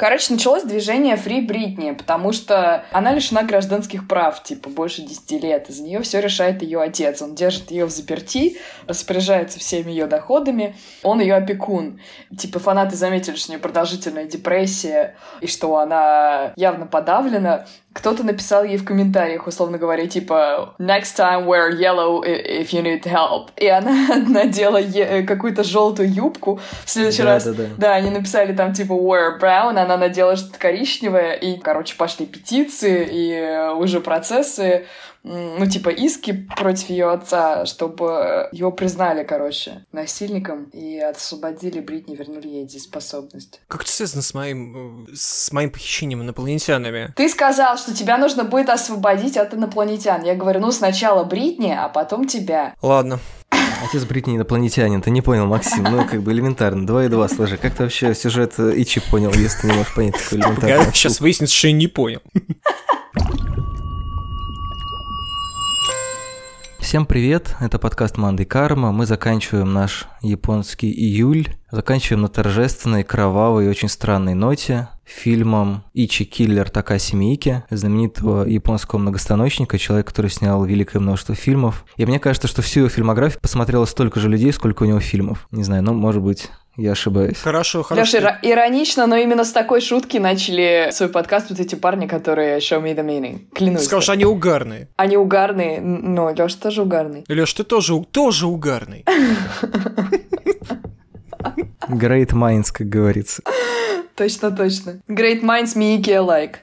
Короче, началось движение Free Britney, потому что она лишена гражданских прав, типа, больше 10 лет. Из-за нее все решает ее отец. Он держит ее в заперти, распоряжается всеми ее доходами. Он ее опекун. Типа, фанаты заметили, что у нее продолжительная депрессия, и что она явно подавлена. Кто-то написал ей в комментариях, условно говоря, типа «Next time wear yellow if you need help». И она надела е- какую-то желтую юбку. В следующий Да, раз, да, да. да, они написали там типа wear brown, она надела что-то коричневое, и, короче, пошли петиции и э, уже процессы, ну, типа иски против ее отца, чтобы его признали, короче, насильником и освободили Бритни, вернули ей дееспособность. Как это связано с моим, э, с моим похищением инопланетянами? Ты сказал, что тебя нужно будет освободить от инопланетян. Я говорю, ну сначала Бритни, а потом тебя. Ладно. Отец Бритни инопланетянин, ты не понял, Максим, ну как бы элементарно, два и два сложи. Как ты вообще сюжет э, Ичи понял, если ты не можешь понять такой элементарный Сейчас выяснится, что я не понял. Всем привет, это подкаст Манды Карма. Мы заканчиваем наш японский июль, заканчиваем на торжественной, кровавой и очень странной ноте фильмом Ичи Киллер Такаси Миики, знаменитого японского многостаночника, человек, который снял великое множество фильмов. И мне кажется, что всю его фильмографию посмотрело столько же людей, сколько у него фильмов. Не знаю, ну, может быть, я ошибаюсь. Хорошо, хорошо. Леша, иронично, но именно с такой шутки начали свой подкаст вот эти парни, которые show me the meaning. Клянусь. Сказал, что они угарные. Они угарные, но Леша тоже угарный. Леш, ты тоже, тоже угарный. Great Minds, как говорится. Точно, точно. Great minds Miyake alike.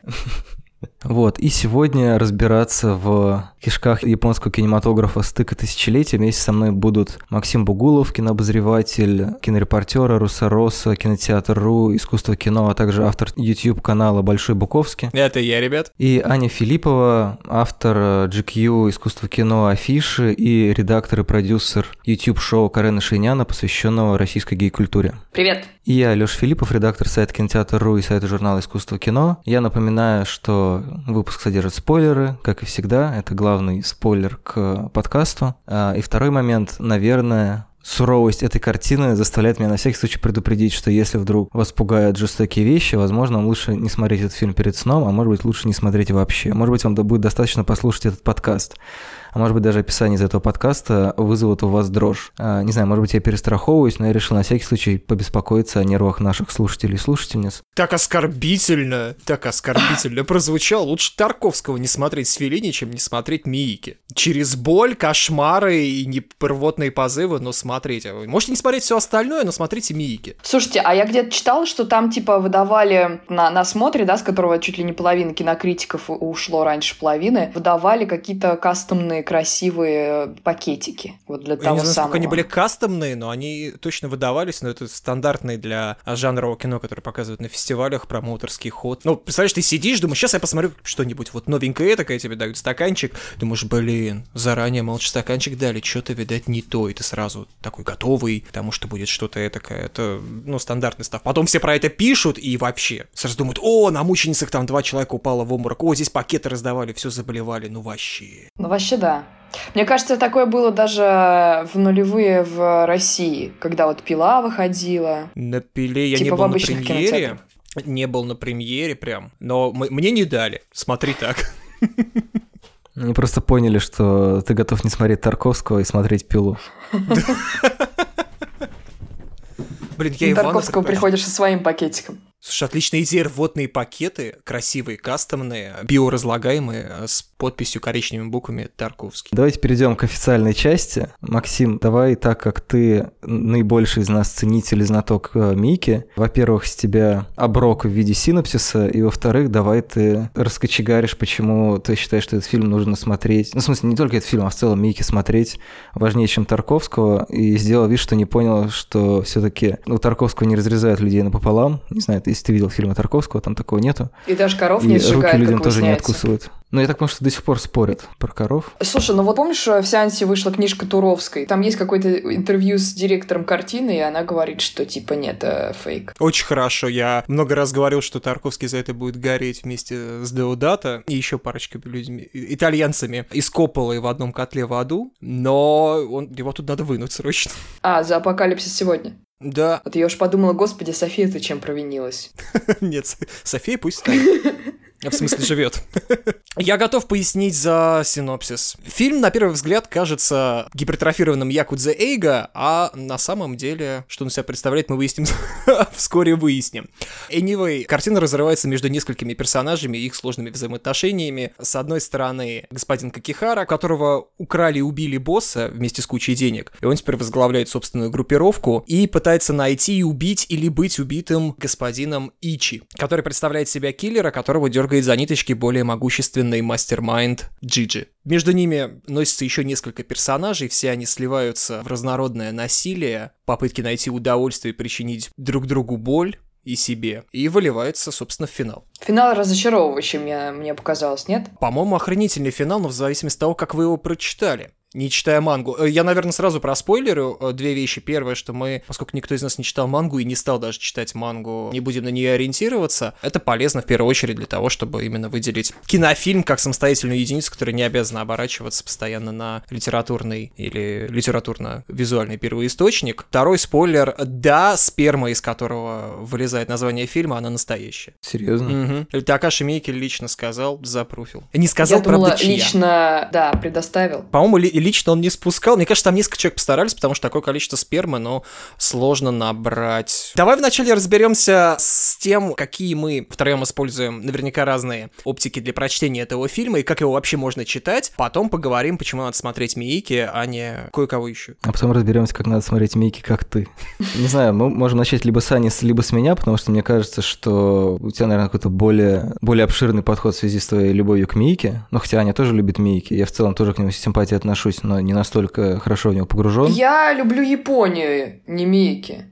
Вот, и сегодня разбираться в кишках японского кинематографа стыка тысячелетия вместе со мной будут Максим Бугулов, кинообозреватель, кинорепортера, Русороса, кинотеатр.ру, искусство кино, а также автор YouTube-канала Большой Буковский. Это я, ребят. И Аня Филиппова, автор GQ «Искусство кино. Афиши» и редактор и продюсер YouTube-шоу Карена Шейняна, посвященного российской гей-культуре. Привет. И я, Лёш Филиппов, редактор сайта кинотеатр.ру и сайта журнала «Искусство кино». Я напоминаю, что выпуск содержит спойлеры, как и всегда. Это главный спойлер к подкасту. А, И второй момент, наверное, суровость этой картины заставляет меня на всякий случай предупредить, что если вдруг вас пугают жестокие вещи, возможно, вам лучше не смотреть этот фильм перед сном, а может быть, лучше не смотреть вообще. Может быть, вам будет достаточно послушать этот подкаст. А может быть, даже описание из этого подкаста вызовут у вас дрожь. А, не знаю, может быть, я перестраховываюсь, но я решил на всякий случай побеспокоиться о нервах наших слушателей и слушательниц. Так оскорбительно, так оскорбительно прозвучало. Лучше Тарковского не смотреть с Феллини, чем не смотреть Миики. Через боль, кошмары и непрвотные позывы, но смотрите. Вы можете не смотреть все остальное, но смотрите Миики. Слушайте, а я где-то читала, что там типа выдавали на, на смотре, да, с которого чуть ли не половина кинокритиков ушло раньше половины, выдавали какие-то кастомные красивые пакетики. Вот для Я того не знаю, самого. насколько они были кастомные, но они точно выдавались, но это стандартный для жанрового кино, который показывают на фестивалях, промоутерский ход. Ну, представляешь, ты сидишь, думаешь, сейчас я посмотрю что-нибудь вот новенькое такое, тебе дают стаканчик, думаешь, блин, заранее молча стаканчик дали, что-то, видать, не то, и ты сразу такой готовый, потому что будет что-то этакое, это, ну, стандартный став. Потом все про это пишут, и вообще, сразу думают, о, на мученицах там два человека упало в обморок, о, здесь пакеты раздавали, все заболевали, ну, вообще. Ну, вообще да. Мне кажется, такое было даже в нулевые в России, когда вот пила выходила. На пиле я Типа не был на премьере. Не был на премьере прям. Но м- мне не дали. Смотри так. Они просто поняли, что ты готов не смотреть Тарковского и смотреть «Пилу». Блин, я Ивана Тарковского приходишь со своим пакетиком. Слушай, отличная идея. Рвотные пакеты, красивые, кастомные, биоразлагаемые, э, с подписью коричневыми буквами Тарковский. Давайте перейдем к официальной части. Максим, давай, так как ты наибольший из нас ценитель и знаток э, Мики, во-первых, с тебя оброк в виде синопсиса, и во-вторых, давай ты раскочегаришь, почему ты считаешь, что этот фильм нужно смотреть. Ну, в смысле, не только этот фильм, а в целом Мики смотреть важнее, чем Тарковского, и сделал вид, что не понял, что все-таки у Тарковского не разрезают людей напополам. Не знаю, если ты видел фильмы Тарковского, там такого нету. И даже коров И не руки сжигают, людям как тоже не откусывают. Но я так понимаю, что до сих пор спорят про коров. Слушай, ну вот помнишь, в сеансе вышла книжка Туровской? Там есть какое-то интервью с директором картины, и она говорит, что типа нет, это фейк. Очень хорошо. Я много раз говорил, что Тарковский за это будет гореть вместе с Деодата и еще парочкой людьми, итальянцами из Копполы в одном котле в аду, но он, его тут надо вынуть срочно. А, за апокалипсис сегодня? Да. Вот я уж подумала, господи, София, ты чем провинилась? Нет, София пусть станет. В смысле, живет. Я готов пояснить за синопсис. Фильм, на первый взгляд, кажется гипертрофированным Якудзе Эйга, а на самом деле, что он себя представляет, мы выясним вскоре выясним. Anyway, картина разрывается между несколькими персонажами и их сложными взаимоотношениями. С одной стороны, господин Какихара, которого украли и убили босса вместе с кучей денег, и он теперь возглавляет собственную группировку и пытается найти и убить или быть убитым господином Ичи, который представляет себя киллера, которого дергает дергает за ниточки более могущественный мастер-майнд Джиджи. Между ними носится еще несколько персонажей, все они сливаются в разнородное насилие, попытки найти удовольствие и причинить друг другу боль, и себе. И выливается, собственно, в финал. Финал разочаровывающий, мне, мне показалось, нет? По-моему, охранительный финал, но в зависимости от того, как вы его прочитали не читая мангу. Э, я, наверное, сразу про спойлеры э, две вещи. Первое, что мы, поскольку никто из нас не читал мангу и не стал даже читать мангу, не будем на нее ориентироваться, это полезно в первую очередь для того, чтобы именно выделить кинофильм как самостоятельную единицу, которая не обязана оборачиваться постоянно на литературный или литературно-визуальный первоисточник. Второй спойлер. Да, сперма, из которого вылезает название фильма, она настоящая. Серьезно? Угу. Такаши Мейки лично сказал, запруфил. Не сказал, Я думала, правда, чья. лично, да, предоставил. По-моему, лично он не спускал. Мне кажется, там несколько человек постарались, потому что такое количество спермы, но сложно набрать. Давай вначале разберемся с тем, какие мы втроем используем наверняка разные оптики для прочтения этого фильма и как его вообще можно читать. Потом поговорим, почему надо смотреть Миики, а не кое-кого еще. А потом разберемся, как надо смотреть Миики, как ты. Не знаю, мы можем начать либо с Ани, либо с меня, потому что мне кажется, что у тебя, наверное, какой-то более, более обширный подход в связи с твоей любовью к Миике. Но хотя Аня тоже любит Миики, я в целом тоже к нему с симпатией отношусь, но не настолько хорошо в него погружен. Я люблю Японию, не Мейки.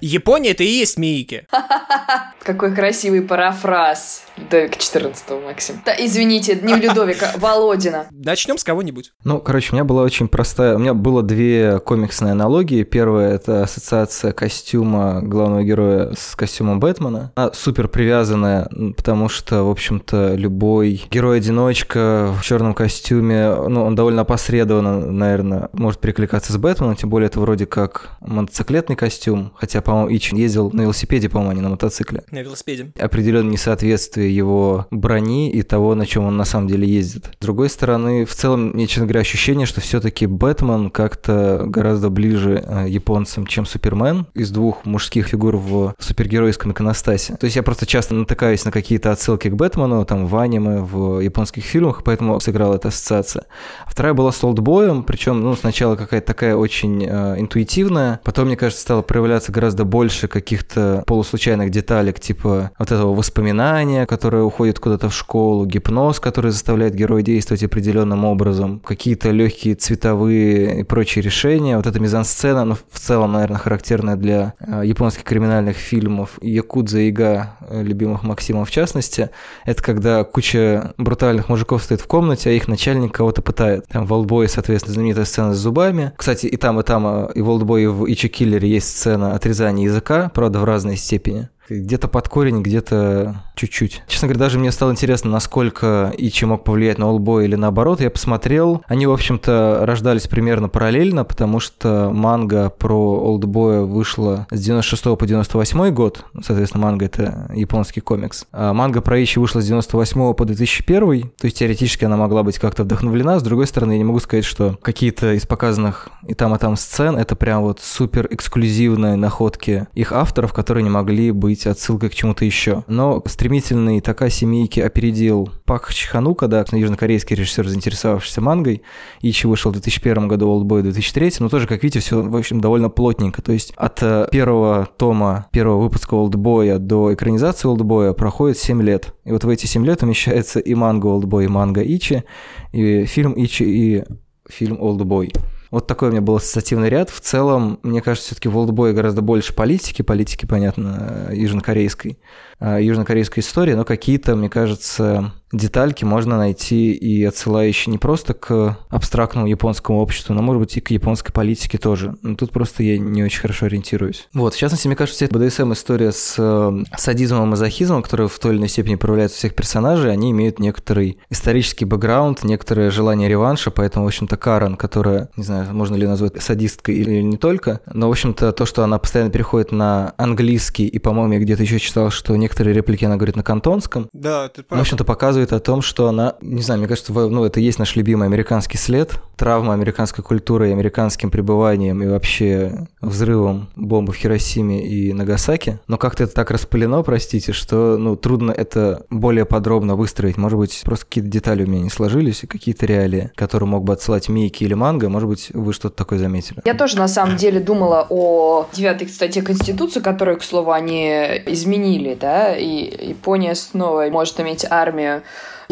Япония это и есть Миики. Какой красивый парафраз. Людовика 14 Максим. Да, извините, не Людовика, Володина. Начнем с кого-нибудь. Ну, короче, у меня была очень простая... У меня было две комиксные аналогии. Первая — это ассоциация костюма главного героя с костюмом Бэтмена. Она супер привязанная, потому что, в общем-то, любой герой-одиночка в черном костюме, ну, он довольно опосредованно, наверное, может перекликаться с Бэтменом, тем более это вроде как мотоциклетный костюм, хотя, по-моему, Ичин ездил на велосипеде, по-моему, а не на мотоцикле. На велосипеде. Определенно несоответствие его брони и того, на чем он на самом деле ездит. С другой стороны, в целом, мне, честно говоря, ощущение, что все-таки Бэтмен как-то гораздо ближе э, японцам, чем Супермен из двух мужских фигур в супергеройском иконостасе. То есть я просто часто натыкаюсь на какие-то отсылки к Бэтмену, там, в аниме, в японских фильмах, поэтому сыграла эта ассоциация. А вторая была с Олдбоем, причем, ну, сначала какая-то такая очень э, интуитивная, потом, мне кажется, стало проявляться гораздо больше каких-то полуслучайных деталек, типа вот этого воспоминания, которое уходит куда-то в школу, гипноз, который заставляет героя действовать определенным образом, какие-то легкие цветовые и прочие решения. Вот эта мизансцена, ну, в целом, наверное, характерная для э, японских криминальных фильмов, Якудза и Ига, э, любимых Максима в частности, это когда куча брутальных мужиков стоит в комнате, а их начальник кого-то пытает. Там в Олдбое, соответственно, знаменитая сцена с зубами. Кстати, и там, и там, э, и в Олдбое, и в Ичи Киллере есть сцена отрезания языка, правда, в разной степени. Где-то под корень, где-то чуть-чуть. Честно говоря, даже мне стало интересно, насколько Ичи мог повлиять на Олбой или наоборот. Я посмотрел. Они, в общем-то, рождались примерно параллельно, потому что манга про Олдбоя вышла с 96 по 98 год. Соответственно, манга — это японский комикс. А манга про Ичи вышла с 98 по 2001. То есть, теоретически она могла быть как-то вдохновлена. С другой стороны, я не могу сказать, что какие-то из показанных и там, и там сцен — это прям вот супер эксклюзивные находки их авторов, которые не могли быть отсылкой к чему-то еще. Но стремительный Такаси Мейки опередил Пак Чханука, да, южнокорейский режиссер, заинтересовавшийся мангой. Ичи вышел в 2001 году, Олдбой в 2003, но тоже, как видите, все, в общем, довольно плотненько. То есть от э, первого тома, первого выпуска Олдбоя до экранизации Олдбоя проходит 7 лет. И вот в эти 7 лет умещается и манга Олдбой, и манга Ичи, и фильм Ичи, и фильм Олдбой. Вот такой у меня был ассоциативный ряд. В целом, мне кажется, все-таки в Олдбое гораздо больше политики, политики, понятно, южнокорейской. Э, южнокорейской истории, но какие-то, мне кажется, детальки можно найти и отсылающие не просто к абстрактному японскому обществу, но, может быть, и к японской политике тоже. Но тут просто я не очень хорошо ориентируюсь. Вот, в частности, мне кажется, эта БДСМ-история с э, садизмом и мазохизмом, которая в той или иной степени проявляется у всех персонажей, они имеют некоторый исторический бэкграунд, некоторое желание реванша, поэтому, в общем-то, Карен, которая, не знаю, можно ли назвать садисткой или не только, но, в общем-то, то, что она постоянно переходит на английский, и, по-моему, я где-то еще читал, что некоторые реплики она говорит на кантонском. Да, ты прав. В общем-то, показывает о том, что она, не знаю, мне кажется, ну, это есть наш любимый американский след, травма американской культуры и американским пребыванием и вообще взрывом бомбы в Хиросиме и Нагасаки. Но как-то это так распылено, простите, что, ну, трудно это более подробно выстроить. Может быть, просто какие-то детали у меня не сложились, и какие-то реалии, которые мог бы отсылать Мейки или Манго, может быть, вы что-то такое заметили. Я тоже, на самом деле, думала о девятой статье Конституции, которую, к слову, они изменили, да, и Япония снова может иметь армию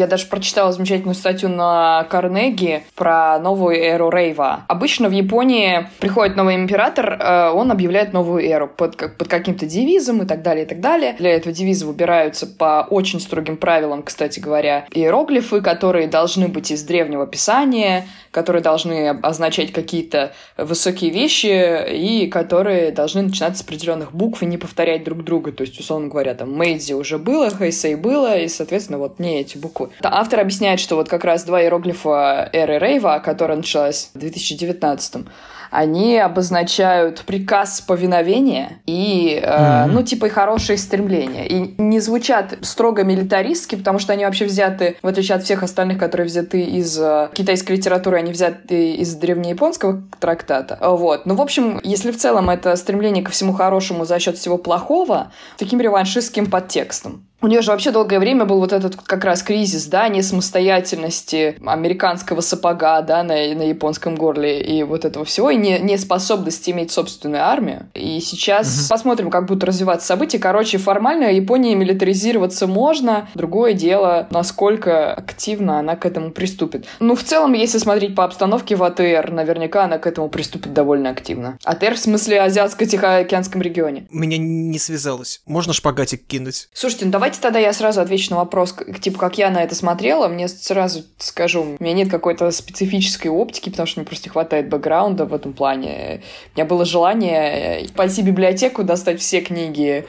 я даже прочитала замечательную статью на Карнеги про новую эру рейва. Обычно в Японии приходит новый император, э, он объявляет новую эру под, под каким-то девизом и так далее, и так далее. Для этого девиза выбираются по очень строгим правилам, кстати говоря, иероглифы, которые должны быть из древнего писания, которые должны означать какие-то высокие вещи и которые должны начинаться с определенных букв и не повторять друг друга. То есть, условно говоря, там Мэйдзи уже было, Хэйсэй было, и, соответственно, вот не эти буквы. Автор объясняет, что вот как раз два иероглифа эры Рейва, которая началась в 2019 они обозначают приказ повиновения и, э, mm-hmm. ну, типа, и хорошие стремления. И не звучат строго милитаристски, потому что они вообще взяты, в отличие от всех остальных, которые взяты из э, китайской литературы, они взяты из древнеяпонского трактата. Вот. Ну, в общем, если в целом это стремление ко всему хорошему за счет всего плохого, таким реваншистским подтекстом. У нее же вообще долгое время был вот этот как раз кризис, да, несамостоятельности американского сапога, да, на, на японском горле и вот этого всего, и не, неспособности иметь собственную армию. И сейчас угу. посмотрим, как будут развиваться события. Короче, формально Японии милитаризироваться можно. Другое дело, насколько активно она к этому приступит. Ну, в целом, если смотреть по обстановке в АТР, наверняка она к этому приступит довольно активно. АТР в смысле Азиатско-Тихоокеанском регионе. Меня не связалось. Можно шпагатик кинуть? Слушайте, ну давайте Давайте тогда я сразу отвечу на вопрос, типа, как я на это смотрела. Мне сразу скажу, у меня нет какой-то специфической оптики, потому что мне просто не хватает бэкграунда в этом плане. У меня было желание пойти в библиотеку, достать все книги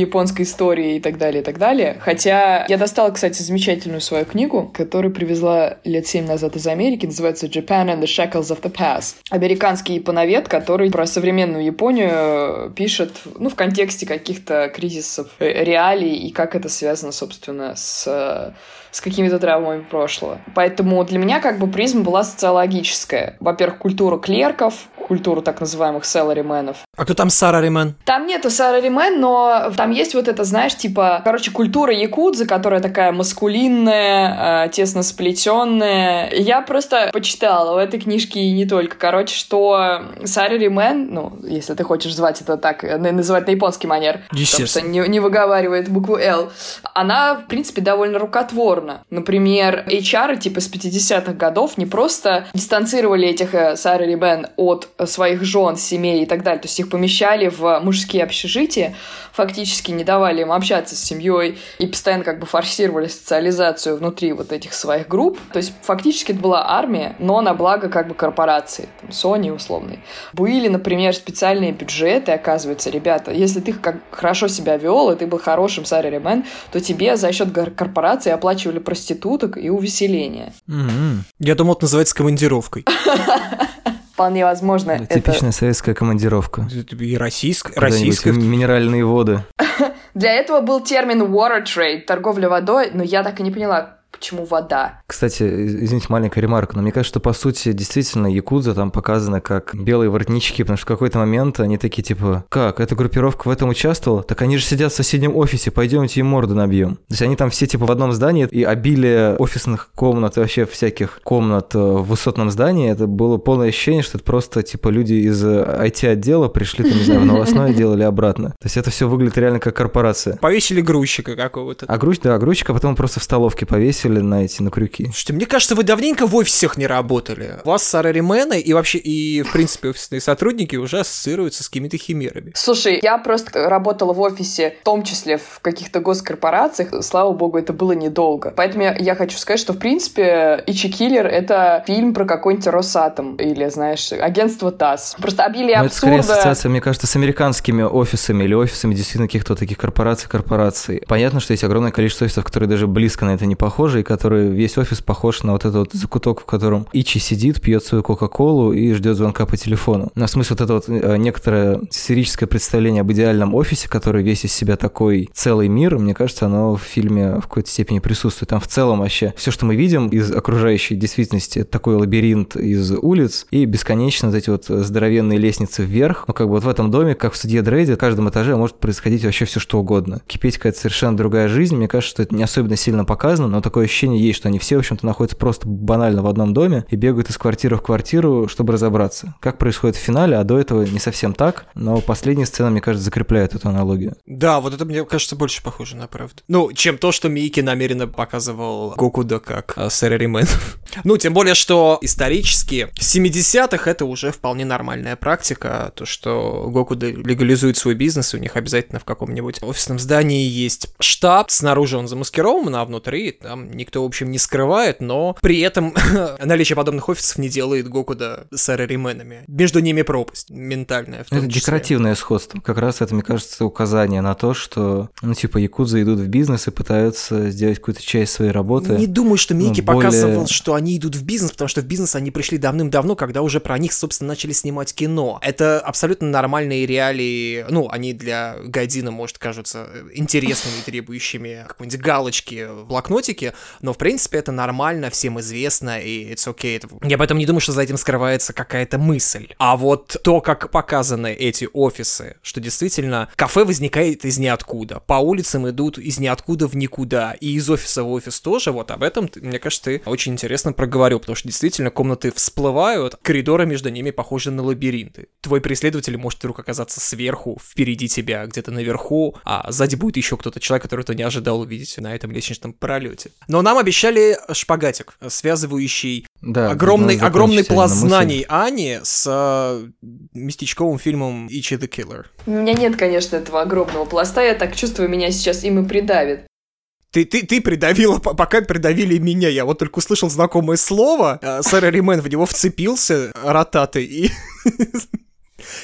японской истории и так далее, и так далее. Хотя я достала, кстати, замечательную свою книгу, которую привезла лет семь назад из Америки, называется «Japan and the Shackles of the Past». Американский японовед, который про современную Японию пишет, ну, в контексте каких-то кризисов э, реалий и как это связано, собственно, с с какими-то травмами прошлого. Поэтому для меня как бы призма была социологическая. Во-первых, культура клерков, культуру так называемых селларименов. А кто там сараримен? Там нету сараримен, но там есть вот это, знаешь, типа, короче, культура якудзы, которая такая маскулинная, э, тесно сплетенная. Я просто почитала в этой книжке и не только, короче, что сараримен, ну, если ты хочешь звать это так, называть на японский манер, потому что не, не выговаривает букву «Л», она, в принципе, довольно рукотворна. Например, HR типа с 50-х годов не просто дистанцировали этих э, Сары Рибен от э, своих жен, семей и так далее, то есть их помещали в мужские общежития, фактически не давали им общаться с семьей и постоянно как бы форсировали социализацию внутри вот этих своих групп. То есть фактически это была армия, но на благо как бы корпорации, там, Sony условной. Были, например, специальные бюджеты, оказывается, ребята, если ты как хорошо себя вел, и ты был хорошим Сараримен, то тебе за счет корпорации оплачивали проституток и увеселения. Mm-hmm. Я думал, это называется командировкой. Вполне возможно. Да, типичная это... советская командировка. И российская. российская. Минеральные воды. Для этого был термин water trade, торговля водой, но я так и не поняла, почему вода. Кстати, извините, маленькая ремарка, но мне кажется, что по сути действительно Якудза там показана как белые воротнички, потому что в какой-то момент они такие типа, как, эта группировка в этом участвовала? Так они же сидят в соседнем офисе, пойдемте им морды набьем. То есть они там все типа в одном здании, и обилие офисных комнат и вообще всяких комнат э, в высотном здании, это было полное ощущение, что это просто типа люди из IT-отдела пришли, там, не знаю, в новостное отдел или обратно. То есть это все выглядит реально как корпорация. Повесили грузчика какого-то. А груз, да, грузчика потом просто в столовке повесили подсели на эти, на крюки. Что мне кажется, вы давненько в офисах не работали. У вас сараримены и вообще, и, в принципе, офисные сотрудники уже ассоциируются с какими-то химерами. Слушай, я просто работала в офисе, в том числе в каких-то госкорпорациях. Слава богу, это было недолго. Поэтому я, я хочу сказать, что, в принципе, Ичи Киллер — это фильм про какой-нибудь Росатом или, знаешь, агентство ТАСС. Просто обилие Но это скорее абсурда. ассоциация, мне кажется, с американскими офисами или офисами действительно каких-то таких корпораций, корпораций. Понятно, что есть огромное количество офисов, которые даже близко на это не похожи, и которые весь офис похож на вот этот вот закуток, в котором Ичи сидит, пьет свою Кока-Колу и ждет звонка по телефону. На смысл вот это вот э, некоторое сферическое представление об идеальном офисе, который весь из себя такой целый мир, мне кажется, оно в фильме в какой-то степени присутствует. Там в целом вообще все, что мы видим из окружающей действительности, это такой лабиринт из улиц и бесконечно вот эти вот здоровенные лестницы вверх. Ну, как бы вот в этом доме, как в судье Дрейде, в каждом этаже может происходить вообще все что угодно. Кипеть какая-то совершенно другая жизнь. Мне кажется, что это не особенно сильно показано, но такое ощущение есть, что они все, в общем-то, находятся просто банально в одном доме и бегают из квартиры в квартиру, чтобы разобраться. Как происходит в финале, а до этого не совсем так, но последняя сцена, мне кажется, закрепляет эту аналогию. Да, вот это мне кажется больше похоже на правду. Ну, чем то, что Мики намеренно показывал Гокуда как э, сэраримен. ну, тем более, что исторически в 70-х это уже вполне нормальная практика, то, что Гокуда легализует свой бизнес, и у них обязательно в каком-нибудь офисном здании есть штаб, снаружи он замаскирован, а внутри там никто, в общем, не скрывает, но при этом наличие подобных офисов не делает Гокуда сэрарименами. Между ними пропасть ментальная Это числе. декоративное сходство. Как раз это, мне кажется, указание на то, что, ну, типа, якудзы идут в бизнес и пытаются сделать какую-то часть своей работы. Не думаю, что Микки ну, более- показывал, что они идут в бизнес, потому что в бизнес они пришли давным-давно, когда уже про них, собственно, начали снимать кино. Это абсолютно нормальные реалии. Ну, они для Гайдина, может, кажутся интересными, требующими какой-нибудь галочки в блокнотике, но, в принципе, это нормально, всем известно, и it's okay. Я поэтому не думаю, что за этим скрывается какая-то мысль. А вот то, как показаны эти офисы, что действительно кафе возникает из ниоткуда, по улицам идут из ниоткуда в никуда, и из офиса в офис тоже, вот об этом, мне кажется, ты очень интересно проговорил, потому что действительно комнаты всплывают, коридоры между ними похожи на лабиринты. Твой преследователь может вдруг оказаться сверху, впереди тебя, где-то наверху, а сзади будет еще кто-то, человек, которого ты не ожидал увидеть на этом лестничном пролете. Но нам обещали шпагатик, связывающий Да, огромный, огромный пласт знаний Ани с э, местечковым фильмом Ичи the Killer. У меня нет, конечно, этого огромного пласта. Я так чувствую, меня сейчас им и придавит. Ты, ты, ты придавила, пока придавили меня. Я вот только услышал знакомое слово. Э, Сэр Римен в него вцепился, ротатой, и,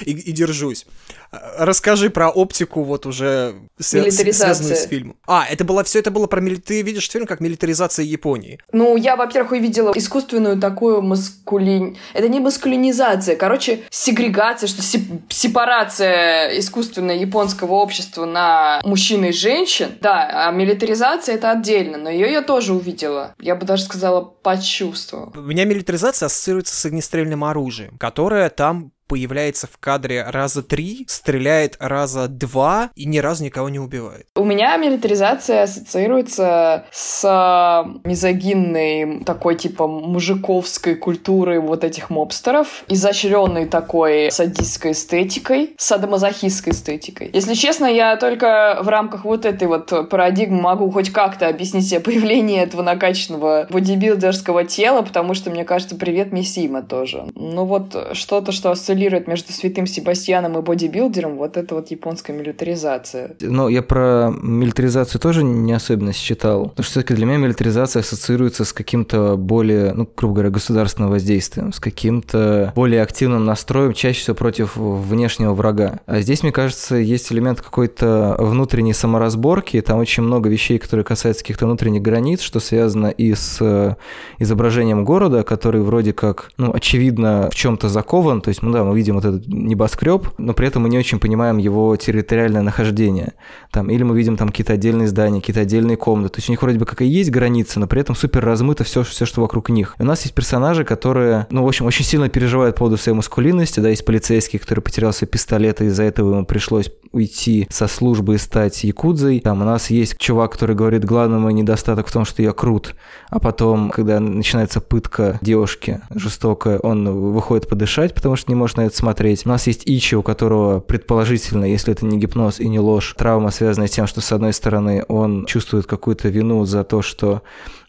и, и держусь. Э, Расскажи про оптику вот уже свя- связанную с фильмом. А, это было все это было про мили- Ты видишь фильм как милитаризация Японии. Ну, я, во-первых, увидела искусственную такую маскулин... Это не маскулинизация, короче, сегрегация, что сеп- сепарация искусственная японского общества на мужчин и женщин. Да, а милитаризация это отдельно, но ее я тоже увидела. Я бы даже сказала, почувствовала. У меня милитаризация ассоциируется с огнестрельным оружием, которое там появляется в кадре раза три, стреляет раза два и ни разу никого не убивает. У меня милитаризация ассоциируется с э, мизогинной такой типа мужиковской культурой вот этих мобстеров, изощренной такой садистской эстетикой, садомазохистской эстетикой. Если честно, я только в рамках вот этой вот парадигмы могу хоть как-то объяснить себе появление этого накачанного бодибилдерского тела, потому что, мне кажется, привет Миссима тоже. Ну вот что-то, что осциллирует между святым Себастьяном и бодибилдером, вот это вот японская милитаризация. Ну, я про милитаризацию тоже не особенно считал. Потому что все-таки для меня милитаризация ассоциируется с каким-то более, ну, грубо говоря, государственным воздействием, с каким-то более активным настроем, чаще всего против внешнего врага. А здесь, мне кажется, есть элемент какой-то внутренней саморазборки. Там очень много вещей, которые касаются каких-то внутренних границ, что связано и с э, изображением города, который вроде как, ну, очевидно, в чем-то закован. То есть, ну да, мы видим вот этот небоскреб, но при этом мы не очень понимаем его территориальное нахождение. Там, или мы видим там какие-то отдельные здания, какие-то отдельные комнаты. То есть у них вроде бы как и есть границы, но при этом супер размыто все, все, что вокруг них. И у нас есть персонажи, которые, ну, в общем, очень сильно переживают по поводу своей маскулинности. Да, есть полицейский, который потерял свой пистолет, и из-за этого ему пришлось уйти со службы и стать якудзой. Там у нас есть чувак, который говорит, главный мой недостаток в том, что я крут. А потом, когда начинается пытка девушки жестокая, он выходит подышать, потому что не может на это смотреть. У нас есть Ичи, у которого предположительно, если это не гипноз и не ложь, травма связана с тем, что с одной стороны он чувствует какую-то вину за то, что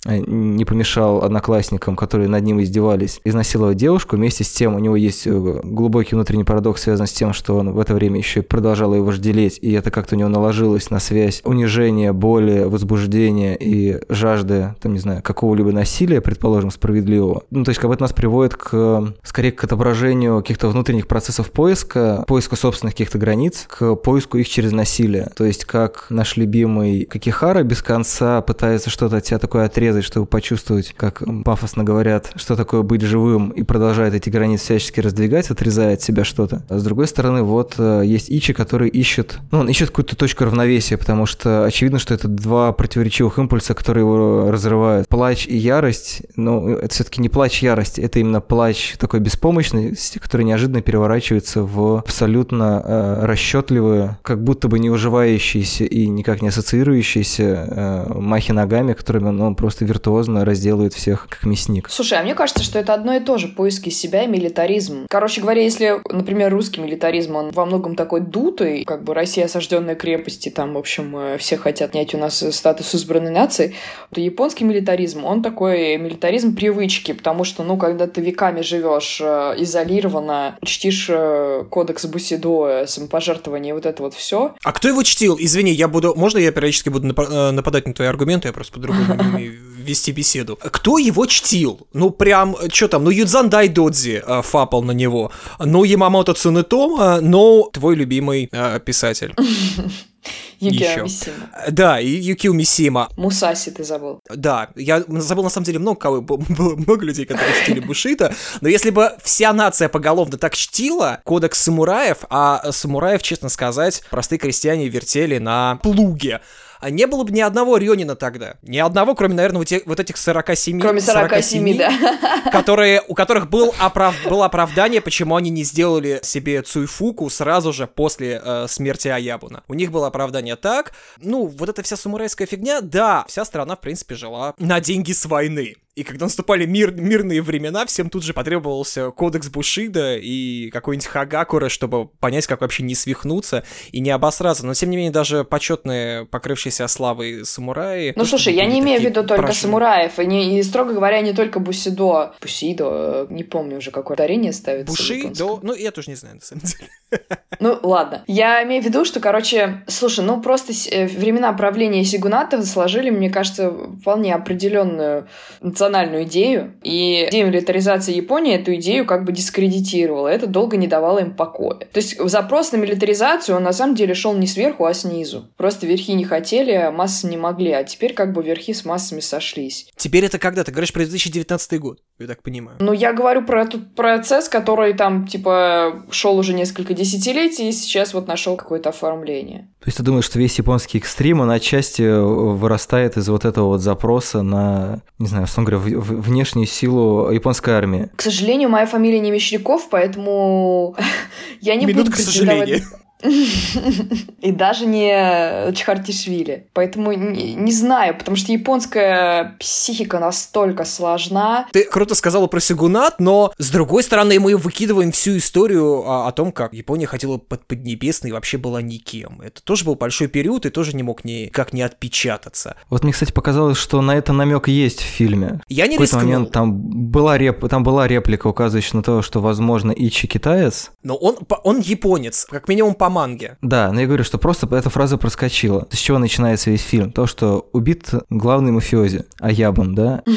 не помешал одноклассникам, которые над ним издевались, изнасиловать девушку. Вместе с тем у него есть э, глубокий внутренний парадокс, связанный с тем, что он в это время еще продолжал его вожделеть, и это как-то у него наложилось на связь унижения, боли, возбуждения и жажды, там, не знаю, какого-либо насилия, предположим, справедливого. Ну, то есть, как бы это нас приводит к, скорее, к отображению каких-то внутренних процессов поиска, поиска собственных каких-то границ, к поиску их через насилие. То есть, как наш любимый Какихара без конца пытается что-то от тебя такое отрезать, отрезать, чтобы почувствовать, как пафосно говорят, что такое быть живым, и продолжает эти границы всячески раздвигать, отрезая от себя что-то. А с другой стороны, вот э, есть Ичи, который ищет, ну, он ищет какую-то точку равновесия, потому что очевидно, что это два противоречивых импульса, которые его разрывают. Плач и ярость, ну, это все-таки не плач ярость, это именно плач такой беспомощности, который неожиданно переворачивается в абсолютно э, расчетливые, как будто бы не уживающиеся и никак не ассоциирующиеся э, махи ногами, которыми он, он просто просто виртуозно разделывает всех как мясник. Слушай, а мне кажется, что это одно и то же, поиски себя и милитаризм. Короче говоря, если, например, русский милитаризм, он во многом такой дутый, как бы Россия осажденная крепости, там, в общем, э, все хотят снять у нас статус избранной нации, то японский милитаризм, он такой милитаризм привычки, потому что, ну, когда ты веками живешь э, изолированно, чтишь э, кодекс Бусидо, самопожертвование, вот это вот все. А кто его чтил? Извини, я буду... Можно я периодически буду нападать на твои аргументы? Я просто по-другому не вести беседу. Кто его чтил? Ну, прям, что там, ну, Юдзан Дайдодзи э, фапал на него, ну, Ямамото Цунетома, но твой любимый э, писатель. Юкио Мисима. Да, и Юкио Мисима. Мусаси ты забыл. Да, я забыл на самом деле много кого, было много людей, которые чтили Бушита, но если бы вся нация поголовно так чтила кодекс самураев, а самураев, честно сказать, простые крестьяне вертели на плуге, а не было бы ни одного Рёнина тогда. Ни одного, кроме, наверное, вот, вот этих 47. Кроме 47, 47 да. Которые, у которых был оправ, было оправдание, почему они не сделали себе Цуйфуку сразу же после э, смерти Аябуна. У них было оправдание так. Ну, вот эта вся самурайская фигня, да, вся страна, в принципе, жила на деньги с войны. И когда наступали мир, мирные времена, всем тут же потребовался кодекс Бушида и какой-нибудь Хагакура, чтобы понять, как вообще не свихнуться и не обосраться. Но, тем не менее, даже почетные, покрывшиеся славой самураи... Ну, слушай, я не имею в виду только прошли. самураев, и, не, и, строго говоря, не только Бусидо. Бусидо, не помню уже, какое ударение ставится. Бушидо? Ну, я тоже не знаю, на самом деле. Ну, ладно. Я имею в виду, что, короче, слушай, ну, просто э, времена правления Сигуната сложили, мне кажется, вполне определенную национальную идею, и демилитаризация Японии эту идею как бы дискредитировала. Это долго не давало им покоя. То есть запрос на милитаризацию, он на самом деле шел не сверху, а снизу. Просто верхи не хотели, а массы не могли. А теперь как бы верхи с массами сошлись. Теперь это когда? Ты говоришь про 2019 год, я так понимаю. Ну, я говорю про этот процесс, который там, типа, шел уже несколько десятилетий, и сейчас вот нашел какое-то оформление. То есть ты думаешь, что весь японский экстрим, он отчасти вырастает из вот этого вот запроса на, не знаю, условно говоря, внешнюю силу японской армии. К сожалению, моя фамилия не Мещеряков, поэтому я не Минутка буду сожаления. И даже не Чхартишвили. Поэтому не, не знаю, потому что японская психика настолько сложна. Ты круто сказала про Сигунат, но с другой стороны мы выкидываем всю историю о, о том, как Япония хотела под Поднебесной и вообще была никем. Это тоже был большой период и тоже не мог никак не отпечататься. Вот мне, кстати, показалось, что на это намек есть в фильме. Я не в какой-то момент там была, реп... там была реплика, указывающая на то, что, возможно, Ичи китаец. Но он, он японец, как минимум по манге. Да, но я говорю, что просто эта фраза проскочила. С чего начинается весь фильм? То, что убит главный мафиози, Аябун, да?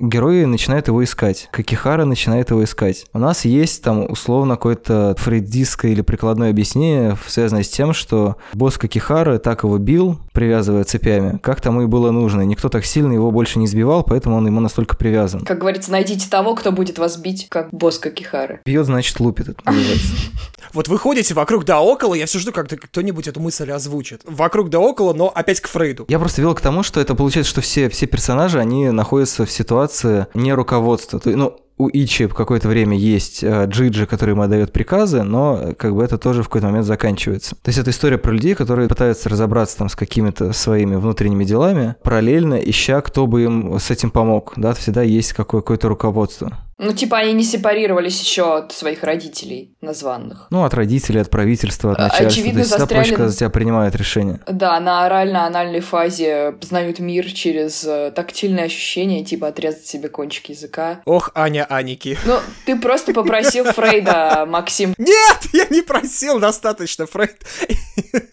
герои начинают его искать. Какихара начинает его искать. У нас есть там условно какое-то фрейдистское или прикладное объяснение, связанное с тем, что босс Какихара так его бил, привязывая цепями, как тому и было нужно. Никто так сильно его больше не сбивал, поэтому он ему настолько привязан. Как говорится, найдите того, кто будет вас бить, как босс Какихары. Бьет, значит, лупит, это называется. Вот вы ходите вокруг да около, я все жду, как кто-нибудь эту мысль озвучит. Вокруг да около, но опять к Фрейду. Я просто вел к тому, что это получается, что все, все персонажи, они находятся в ситуации не руководства. Ну, у Ичи какое-то время есть э, Джиджи, который ему отдает приказы, но как бы это тоже в какой-то момент заканчивается. То есть это история про людей, которые пытаются разобраться там с какими-то своими внутренними делами, параллельно ища, кто бы им с этим помог. Да, всегда есть какое- какое-то руководство. Ну, типа, они не сепарировались еще от своих родителей названных. Ну, от родителей, от правительства, от А, начальства. очевидно, То есть застряли на- за тебя принимают решение. Да, на орально-анальной фазе познают мир через э, тактильные ощущения, типа отрезать себе кончик языка. Ох, Аня Аники. Ну, ты просто попросил Фрейда, Максим. Нет, я не просил, достаточно, Фрейд.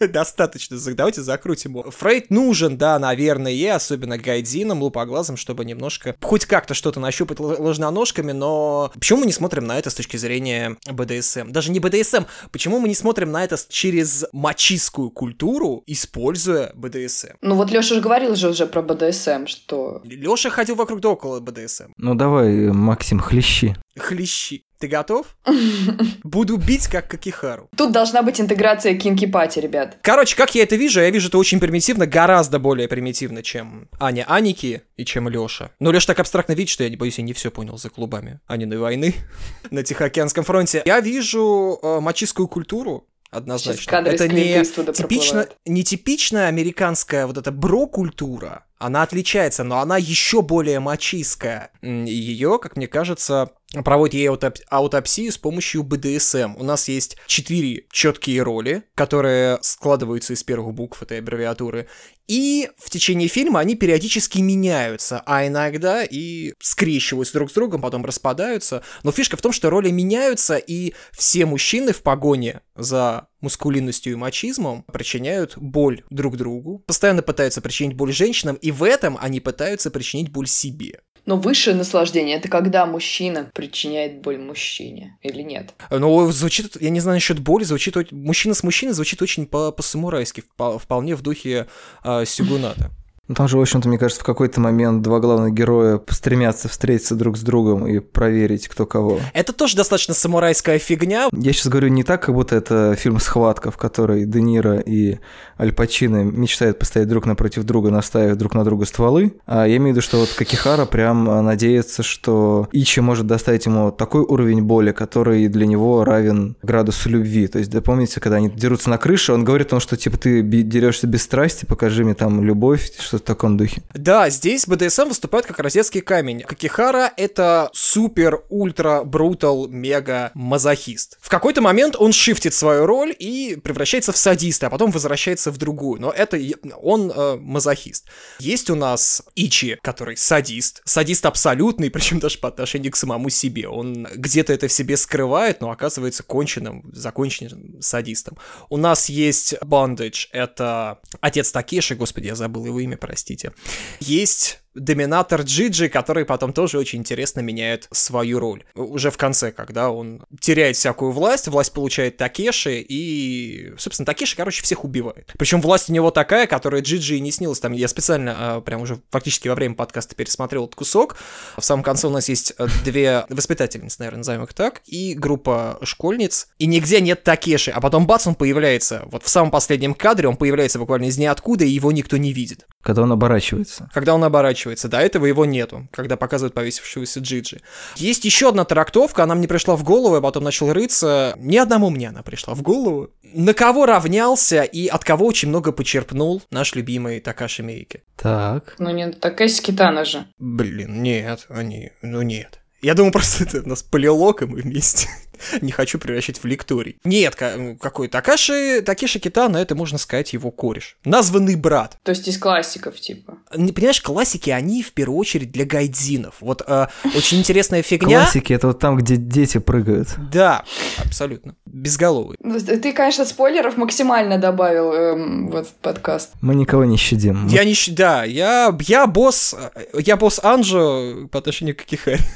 достаточно, давайте закрутим его. Фрейд нужен, да, наверное, особенно гайдинам, лупоглазам, чтобы немножко, хоть как-то что-то нащупать ложноножками, но почему мы не смотрим на это с точки зрения БДСМ? Даже не БДСМ, почему мы не смотрим на это через мачистскую культуру, используя БДСМ? Ну вот Леша же говорил же уже про БДСМ, что... Леша ходил вокруг да около БДСМ. Ну давай, Максим, хлещи. Хлещи. Ты готов? Буду бить, как Какихару. Тут должна быть интеграция кинки-пати, ребят. Короче, как я это вижу, я вижу это очень примитивно, гораздо более примитивно, чем Аня Аники и чем Лёша. Но Лёша так абстрактно видит, что я не боюсь, я не все понял за клубами Аниной войны на Тихоокеанском фронте. Я вижу э, мачистскую культуру, однозначно. Это не типично, не типичная американская вот эта бро-культура, она отличается, но она еще более мачистская. Ее, как мне кажется, проводит ей аутоп- аутопсию с помощью БДСМ. У нас есть четыре четкие роли, которые складываются из первых букв этой аббревиатуры. И в течение фильма они периодически меняются, а иногда и скрещиваются друг с другом, потом распадаются. Но фишка в том, что роли меняются, и все мужчины в погоне за мускулинностью и мачизмом причиняют боль друг другу, постоянно пытаются причинить боль женщинам, и в этом они пытаются причинить боль себе. Но высшее наслаждение — это когда мужчина причиняет боль мужчине, или нет? Ну, звучит, я не знаю насчет боли, звучит, мужчина с мужчиной звучит очень по- по-самурайски, впо- вполне в духе э, Сюгуната. Ну, Там же, в общем-то, мне кажется, в какой-то момент два главных героя стремятся встретиться друг с другом и проверить, кто кого. Это тоже достаточно самурайская фигня. Я сейчас говорю не так, как будто это фильм «Схватка», в которой Де Ниро и Аль Пачино мечтают постоять друг напротив друга, наставив друг на друга стволы. А я имею в виду, что вот Какихара прям а, надеется, что Ичи может доставить ему такой уровень боли, который для него равен градусу любви. То есть, да, помните, когда они дерутся на крыше, он говорит о том, что типа ты дерешься без страсти, покажи мне там любовь, что-то в таком духе. Да, здесь БДСМ выступает как розетский камень. Какихара — это супер, ультра, брутал, мега мазохист. В какой-то момент он шифтит свою роль и превращается в садиста, а потом возвращается в другую. Но это он э, мазохист. Есть у нас Ичи, который садист. Садист абсолютный, причем даже по отношению к самому себе. Он где-то это в себе скрывает, но оказывается конченным, законченным садистом. У нас есть Bondage, это отец Такеши, господи, я забыл его имя, простите. Есть доминатор Джиджи, который потом тоже очень интересно меняет свою роль. Уже в конце, когда он теряет всякую власть, власть получает Такеши, и, собственно, Такеши, короче, всех убивает. Причем власть у него такая, которая Джиджи и не снилась. Там я специально, а, прям уже фактически во время подкаста пересмотрел этот кусок. В самом конце у нас есть э, две воспитательницы, наверное, назовем их так, и группа школьниц, и нигде нет Такеши, а потом бац, он появляется. Вот в самом последнем кадре он появляется буквально из ниоткуда, и его никто не видит. Когда он оборачивается. Когда он оборачивается, до этого его нету, когда показывают повесившегося Джиджи. Есть еще одна трактовка, она мне пришла в голову, я потом начал рыться. Ни одному мне она пришла в голову. На кого равнялся и от кого очень много почерпнул наш любимый Такаши Мейки? Так. Ну не такая скитана же. Блин, нет, они, ну нет. Я думаю, просто это у нас полилог, и мы вместе. Не хочу превращать в лекторий. Нет, ка- какой Такаши, Такеши Китано, это, можно сказать, его кореш. Названный брат. То есть из классиков, типа. Не понимаешь, классики, они в первую очередь для гайдзинов. Вот э, очень интересная фигня. Классики — это вот там, где дети прыгают. Да, абсолютно. Безголовый. Ну, Ты, конечно, спойлеров максимально добавил эм, в этот подкаст. Мы никого не щадим. Я не... щ- Да, я, я босс... э, Я босс Анжо по отношению к Кихари.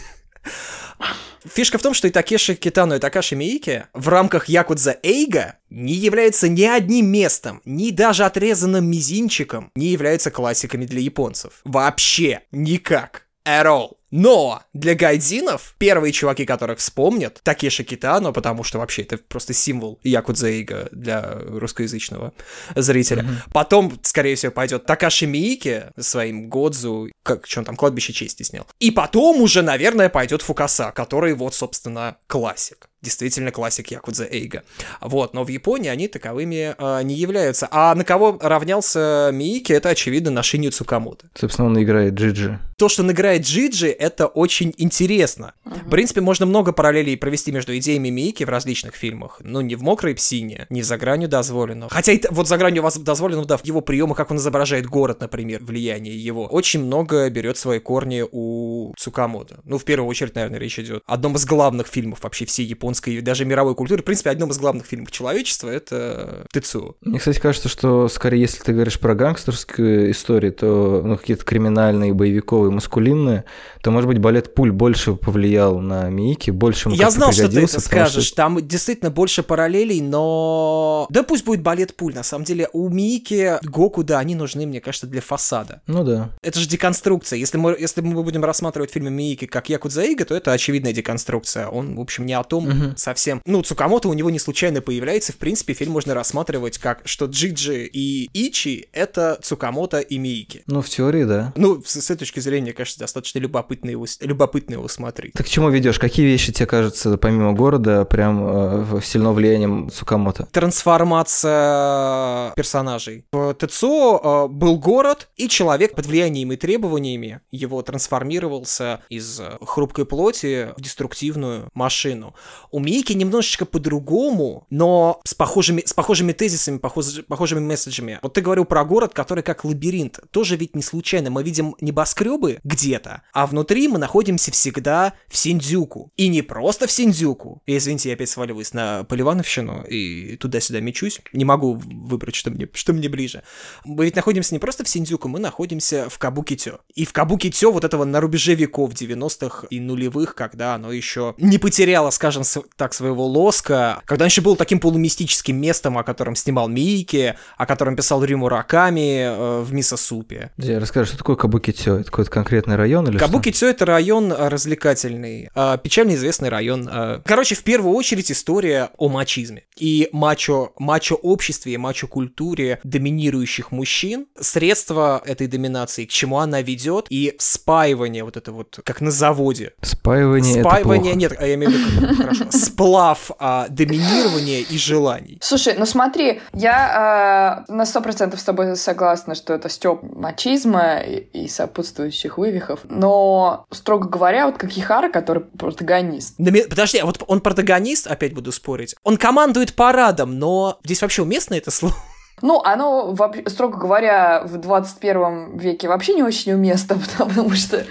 Фишка в том, что и Такеши Китано, и Такаши Миики в рамках Якудза Эйга не являются ни одним местом, ни даже отрезанным мизинчиком не являются классиками для японцев. Вообще никак. At all. Но для гайдзинов первые чуваки, которых вспомнят, Такеши Китано, потому что вообще это просто символ Якудза Эйга для русскоязычного зрителя. Потом, скорее всего, пойдет Такаши Миики своим Годзу, как что он там, кладбище чести снял. И потом уже, наверное, пойдет Фукаса, который вот, собственно, классик. Действительно классик Якудза Эйга. Вот, но в Японии они таковыми э, не являются. А на кого равнялся Миики, это, очевидно, на Шиню Цукамото. Собственно, он играет Джиджи. То, что он играет Джиджи, это очень интересно. В принципе, можно много параллелей провести между идеями Мики в различных фильмах. Ну, не в «Мокрой псине», не «За гранью дозволенного». Хотя и вот «За гранью дозволенного», да, в его приемах, как он изображает город, например, влияние его, очень много берет свои корни у Цукамото. Ну, в первую очередь, наверное, речь идет о одном из главных фильмов вообще всей японской и даже мировой культуры. В принципе, одном из главных фильмов человечества — это Тецу. Мне, кстати, кажется, что скорее, если ты говоришь про гангстерскую историю, то ну, какие-то криминальные, боевиковые, маскулинные, то, может быть, балет пуль больше повлиял на Мики, больше ему Я знал, что ты это скажешь. Что... Там действительно больше параллелей, но... Да пусть будет балет пуль. На самом деле, у Мики, Гоку, да, они нужны, мне кажется, для фасада. Ну да. Это же деконструкция. Если мы, если мы будем рассматривать фильмы Мики как Якудзаига, то это очевидная деконструкция. Он, в общем, не о том угу. совсем. Ну, Цукамото у него не случайно появляется. В принципе, фильм можно рассматривать как, что Джиджи и Ичи — это Цукамото и Мики. Ну, в теории, да. Ну, с, с этой точки зрения, кажется, достаточно любопытно его, любопытно его смотреть. Так к чему ведешь? Какие вещи тебе кажутся, помимо города, прям э, сильно влиянием Цукамото? Трансформация персонажей. В ТЦО э, был город, и человек под влиянием и требованиями его трансформировался из хрупкой плоти в деструктивную машину. У Мики немножечко по-другому, но с похожими, с похожими тезисами, похож, похожими месседжами. Вот ты говорил про город, который как лабиринт. Тоже ведь не случайно. Мы видим небоскребы где-то, а внутри мы находимся всегда в Синдзюку. И не просто в Синдзюку. И, извините, я опять сваливаюсь на Поливановщину и туда-сюда мечусь. Не могу выбрать, что мне, что мне ближе. Мы ведь находимся не просто в Синдзюку, мы находимся в Кабукитё. И в Кабукитё вот этого на рубеже веков 90-х и нулевых, когда оно еще не потеряло, скажем так, своего лоска, когда еще было таким полумистическим местом, о котором снимал Мики, о котором писал Рю Мураками э, в Мисосупе. Расскажи, что такое Кабукитё? Это какой-то конкретный район или Кабукитё — это район э, развлекательный, э, печально известный район. Э. Короче, в первую очередь история о мачизме и мачо, мачо-обществе, мачо-культуре доминирующих мужчин, средства этой доминации, к чему она ведет, и спаивание вот это вот, как на заводе. Спаивание Спаивание, нет, я имею в виду, хорошо, сплав а, доминирования и желаний. Слушай, ну смотри, я а, на сто процентов с тобой согласна, что это стёб мачизма и, и сопутствующих вывихов, но, строго говоря, вот как Ихара, который протагонист. Подожди, а вот он протагонист, опять буду спорить, он командует парадом, но здесь вообще уместно это слово? Ну, оно, строго говоря, в 21 веке вообще не очень уместно, потому что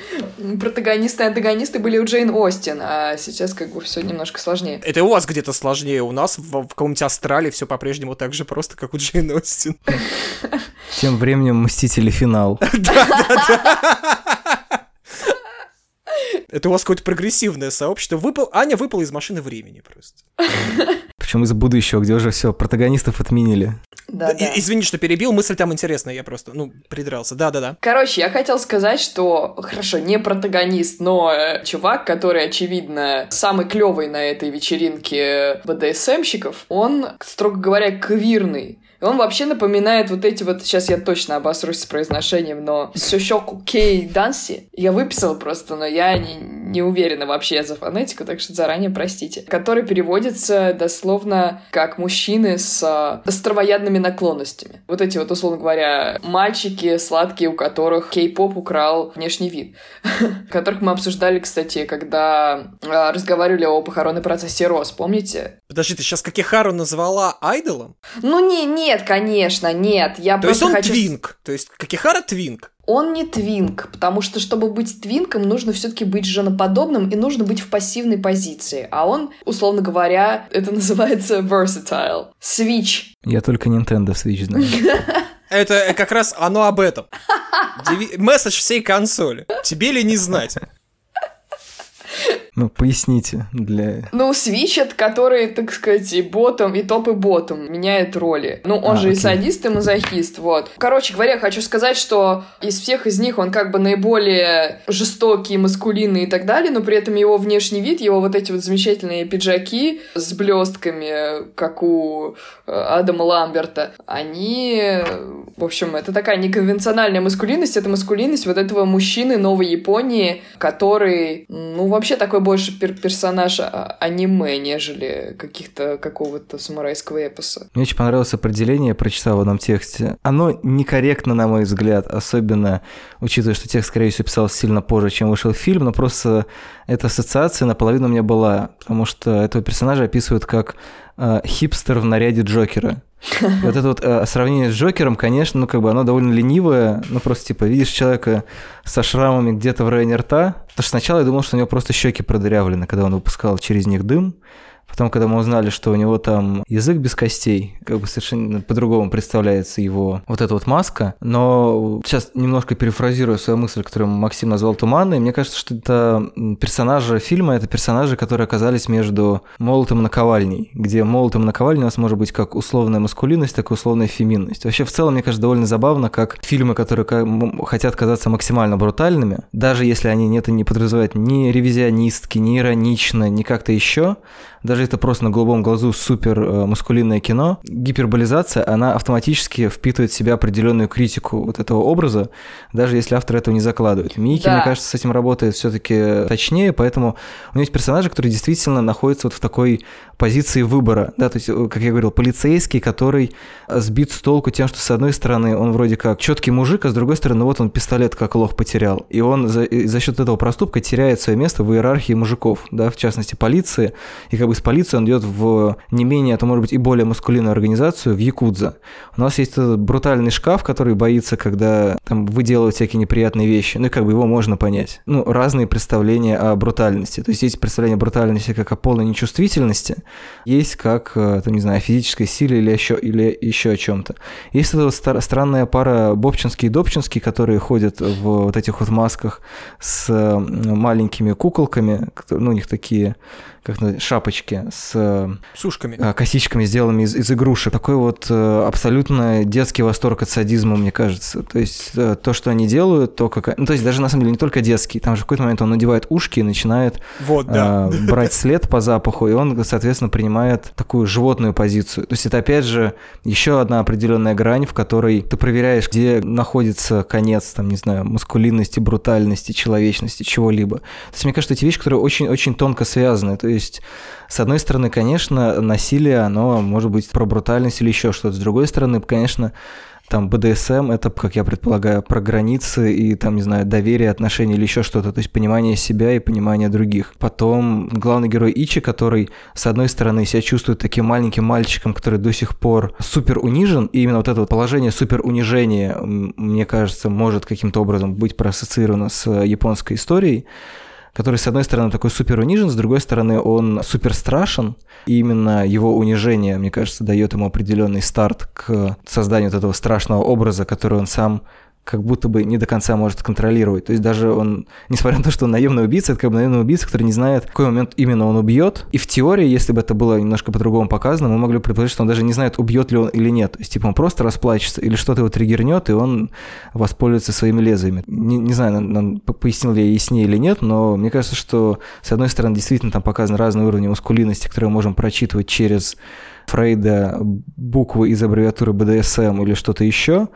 протагонисты и антагонисты были у Джейн Остин, а сейчас как бы все немножко сложнее. Это у вас где-то сложнее, у нас в, в каком-нибудь Австралии все по-прежнему так же просто, как у Джейн Остин. Тем временем «Мстители. Финал». Да-да-да. Это у вас какое-то прогрессивное сообщество. Выпал... Аня выпала из машины времени просто. Причем из будущего, где уже все, протагонистов отменили. Да, да. Извини, что перебил, мысль там интересная, я просто, ну, придрался. Да-да-да. Короче, я хотел сказать, что, хорошо, не протагонист, но э, чувак, который, очевидно, самый клевый на этой вечеринке БДСМщиков, он, строго говоря, квирный. И он вообще напоминает вот эти вот, сейчас я точно обосрусь с произношением, но Сёшоку Кей Данси. Я выписала просто, но я не, не уверена вообще за фонетику, так что заранее простите. Который переводится дословно как мужчины с островоядными наклонностями. Вот эти вот, условно говоря, мальчики сладкие, у которых кей-поп украл внешний вид. Которых мы обсуждали, кстати, когда а, разговаривали о похоронной процессе Рос, помните? Подожди, ты сейчас Какихару назвала айдолом? Ну не, не нет, конечно, нет. Я То есть он хочу... твинк. То есть Какихара твинк. Он не твинк, потому что, чтобы быть твинком, нужно все-таки быть женоподобным и нужно быть в пассивной позиции. А он, условно говоря, это называется versatile. Switch. Я только Nintendo Switch знаю. Это как раз оно об этом. Месседж всей консоли. Тебе ли не знать? Ну, поясните для... Ну, свичет, который, так сказать, и ботом, и топ, и ботом меняет роли. Ну, он а, же окей. и садист, и мазохист, вот. Короче говоря, хочу сказать, что из всех из них он как бы наиболее жестокий, маскулинный и так далее, но при этом его внешний вид, его вот эти вот замечательные пиджаки с блестками, как у э, Адама Ламберта, они, в общем, это такая неконвенциональная маскулинность, это маскулинность вот этого мужчины Новой Японии, который, ну, вообще такой больше пер персонаж а аниме, нежели каких-то какого-то самурайского эпоса. Мне очень понравилось определение, я прочитал в одном тексте. Оно некорректно, на мой взгляд, особенно учитывая, что текст, скорее всего, писался сильно позже, чем вышел фильм, но просто эта ассоциация наполовину у меня была, потому что этого персонажа описывают как э, хипстер в наряде Джокера. Вот это вот э, сравнение с Джокером, конечно, ну как бы оно довольно ленивое, ну просто типа видишь человека со шрамами где-то в районе рта, потому что сначала я думал, что у него просто щеки продырявлены, когда он выпускал через них дым, Потом, когда мы узнали, что у него там язык без костей, как бы совершенно по-другому представляется его вот эта вот маска. Но сейчас немножко перефразирую свою мысль, которую Максим назвал туманной. Мне кажется, что это персонажи фильма, это персонажи, которые оказались между молотом и наковальней, где молотом и наковальней у нас может быть как условная маскулинность, так и условная феминность. Вообще, в целом, мне кажется, довольно забавно, как фильмы, которые хотят казаться максимально брутальными, даже если они это не подразумевают ни ревизионистки, ни иронично, ни как-то еще, даже это просто на голубом глазу супер э, маскулинное кино, гиперболизация, она автоматически впитывает в себя определенную критику вот этого образа, даже если автор этого не закладывает. Мики, да. мне кажется, с этим работает все-таки точнее, поэтому у него есть персонажи, которые действительно находятся вот в такой позиции выбора, да, то есть, э, как я говорил, полицейский, который сбит с толку тем, что с одной стороны он вроде как четкий мужик, а с другой стороны вот он пистолет как лох потерял, и он за, за счет этого проступка теряет свое место в иерархии мужиков, да, в частности полиции, и как бы с полиции он идет в не менее, а то может быть и более маскулинную организацию, в Якудза. У нас есть этот брутальный шкаф, который боится, когда там выделывают всякие неприятные вещи, ну и как бы его можно понять. Ну, разные представления о брутальности, то есть есть представление о брутальности как о полной нечувствительности, есть как, э, там, не знаю, о физической силе или еще, или еще о чем-то. Есть эта вот стар- странная пара Бобчинский и Добчинский, которые ходят в вот этих вот масках с маленькими куколками, ну, у них такие как шапочки с э, сушками, э, косичками, сделанными из, из игрушек. Такой вот э, абсолютно детский восторг от садизма, мне кажется. То есть то, что они делают, то как... Ну, то есть даже на самом деле не только детский. Там же в какой-то момент он надевает ушки и начинает вот, да. э, брать след по запаху, и он, соответственно, принимает такую животную позицию. То есть это, опять же, еще одна определенная грань, в которой ты проверяешь, где находится конец, там, не знаю, маскулинности, брутальности, человечности, чего-либо. То есть мне кажется, эти вещи, которые очень-очень тонко связаны. То есть, с одной стороны, конечно, насилие, оно может быть про брутальность или еще что-то. С другой стороны, конечно, там БДСМ это, как я предполагаю, про границы и там, не знаю, доверие, отношения или еще что-то, то есть понимание себя и понимание других. Потом главный герой Ичи, который, с одной стороны, себя чувствует таким маленьким мальчиком, который до сих пор супер унижен, и именно вот это вот положение супер унижения, мне кажется, может каким-то образом быть проассоциировано с японской историей, который, с одной стороны, такой супер унижен, с другой стороны, он супер страшен. И именно его унижение, мне кажется, дает ему определенный старт к созданию вот этого страшного образа, который он сам как будто бы не до конца может контролировать. То есть даже он, несмотря на то, что он наемный убийца, это как бы наемный убийца, который не знает, в какой момент именно он убьет. И в теории, если бы это было немножко по-другому показано, мы могли предположить, что он даже не знает, убьет ли он или нет. То есть, типа, он просто расплачется или что-то его триггернет, и он воспользуется своими лезвиями. Не, не знаю, пояснил ли я яснее или нет, но мне кажется, что, с одной стороны, действительно там показаны разные уровни мускулинности, которые мы можем прочитывать через Фрейда буквы из аббревиатуры БДСМ или что-то еще,